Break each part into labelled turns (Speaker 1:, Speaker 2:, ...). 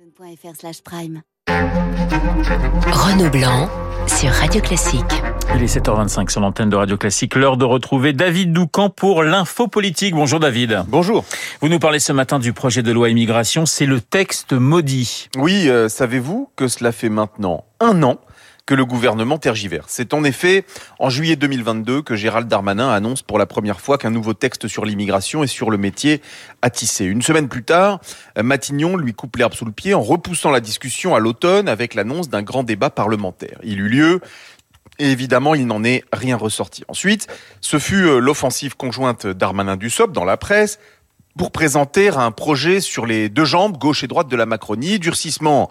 Speaker 1: amazon.fr slash prime.
Speaker 2: Renaud Blanc sur Radio Classique.
Speaker 3: Il est 7h25 sur l'antenne de Radio Classique. L'heure de retrouver David Doucan pour l'info politique. Bonjour David.
Speaker 4: Bonjour.
Speaker 3: Vous nous parlez ce matin du projet de loi immigration. C'est le texte maudit.
Speaker 4: Oui, euh, savez-vous que cela fait maintenant un an que le gouvernement tergiverse. C'est en effet en juillet 2022 que Gérald Darmanin annonce pour la première fois qu'un nouveau texte sur l'immigration et sur le métier a tissé. Une semaine plus tard, Matignon lui coupe l'herbe sous le pied en repoussant la discussion à l'automne avec l'annonce d'un grand débat parlementaire. Il eut lieu et évidemment, il n'en est rien ressorti. Ensuite, ce fut euh, l'offensive conjointe Darmanin-Dussopt dans la presse pour présenter un projet sur les deux jambes, gauche et droite de la Macronie, durcissement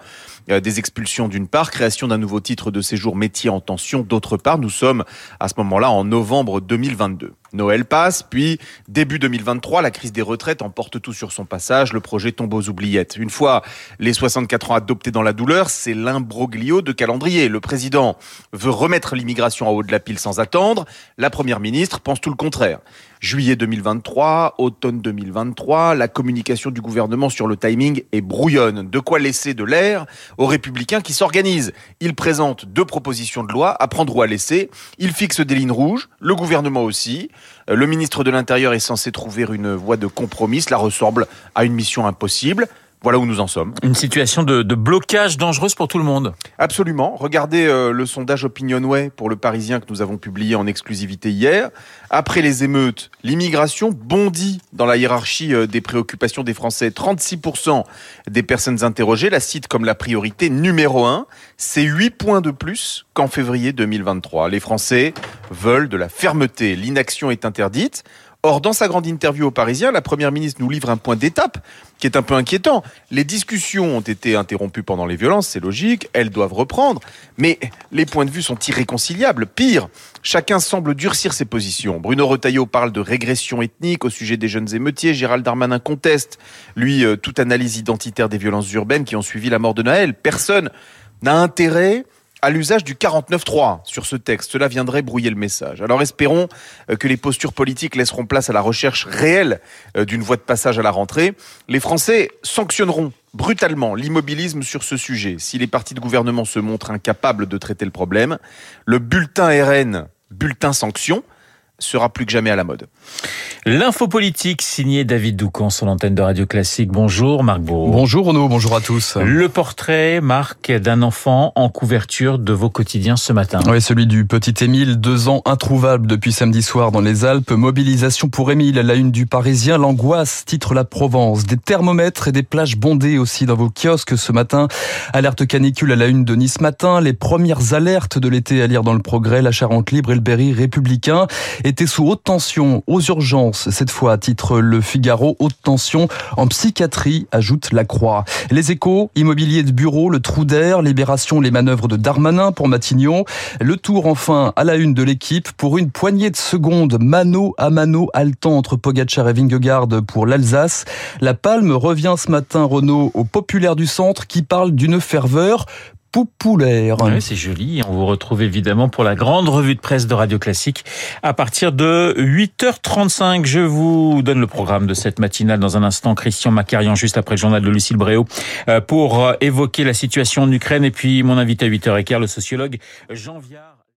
Speaker 4: euh, des expulsions d'une part, création d'un nouveau titre de séjour métier en tension d'autre part. Nous sommes à ce moment-là en novembre 2022. Noël passe, puis début 2023, la crise des retraites emporte tout sur son passage, le projet tombe aux oubliettes. Une fois les 64 ans adoptés dans la douleur, c'est l'imbroglio de calendrier. Le président veut remettre l'immigration en haut de la pile sans attendre, la première ministre pense tout le contraire. Juillet 2023, automne 2023, la communication du gouvernement sur le timing est brouillonne. De quoi laisser de l'air aux républicains qui s'organisent. Ils présentent deux propositions de loi à prendre ou à laisser. Ils fixent des lignes rouges, le gouvernement aussi. Euh, le ministre de l'Intérieur est censé trouver une voie de compromis. Cela ressemble à une mission impossible. Voilà où nous en sommes.
Speaker 3: Une situation de, de blocage dangereuse pour tout le monde.
Speaker 4: Absolument. Regardez euh, le sondage Opinionway pour le Parisien que nous avons publié en exclusivité hier. Après les émeutes, l'immigration bondit dans la hiérarchie euh, des préoccupations des Français. 36% des personnes interrogées la citent comme la priorité numéro un. C'est 8 points de plus qu'en février 2023. Les Français veulent de la fermeté. L'inaction est interdite. Or, dans sa grande interview au Parisien, la Première ministre nous livre un point d'étape qui est un peu inquiétant. Les discussions ont été interrompues pendant les violences, c'est logique, elles doivent reprendre, mais les points de vue sont irréconciliables. Pire, chacun semble durcir ses positions. Bruno Retailleau parle de régression ethnique au sujet des jeunes émeutiers, Gérald Darmanin conteste, lui, euh, toute analyse identitaire des violences urbaines qui ont suivi la mort de Naël. Personne n'a intérêt à l'usage du 49.3 sur ce texte. Cela viendrait brouiller le message. Alors espérons euh, que les postures politiques laisseront place à la recherche réelle euh, d'une voie de passage à la rentrée. Les Français sanctionneront brutalement l'immobilisme sur ce sujet. Si les partis de gouvernement se montrent incapables de traiter le problème, le bulletin RN, bulletin sanction, sera plus que jamais à la mode.
Speaker 3: L'info politique signé David Doucan sur l'antenne de Radio Classique. Bonjour Marc Beau.
Speaker 5: Bonjour Renaud, bonjour à tous.
Speaker 3: Le portrait, Marc, d'un enfant en couverture de vos quotidiens ce matin.
Speaker 5: Oui, celui du petit Émile, deux ans introuvable depuis samedi soir dans les Alpes. Mobilisation pour Émile, la une du Parisien. L'angoisse titre la Provence. Des thermomètres et des plages bondées aussi dans vos kiosques ce matin. Alerte canicule à la une de Nice matin. Les premières alertes de l'été à lire dans le progrès. La Charente libre et le Berry républicain étaient sous haute tension aux urgences cette fois, à titre Le Figaro, haute tension en psychiatrie, ajoute la Croix. Les échos, immobilier de bureau, le trou d'air, libération, les manœuvres de Darmanin pour Matignon. Le tour enfin à la une de l'équipe pour une poignée de secondes, mano à mano haletant entre Pogacar et Vingegaard pour l'Alsace. La palme revient ce matin, Renault, au populaire du centre qui parle d'une ferveur populaire.
Speaker 3: Oui, c'est joli. On vous retrouve évidemment pour la grande revue de presse de Radio Classique à partir de 8h35. Je vous donne le programme de cette matinale dans un instant. Christian Macarian, juste après le journal de Lucille Bréau, euh, pour évoquer la situation en Ukraine. Et puis mon invité à 8h15, le sociologue Jean Viard.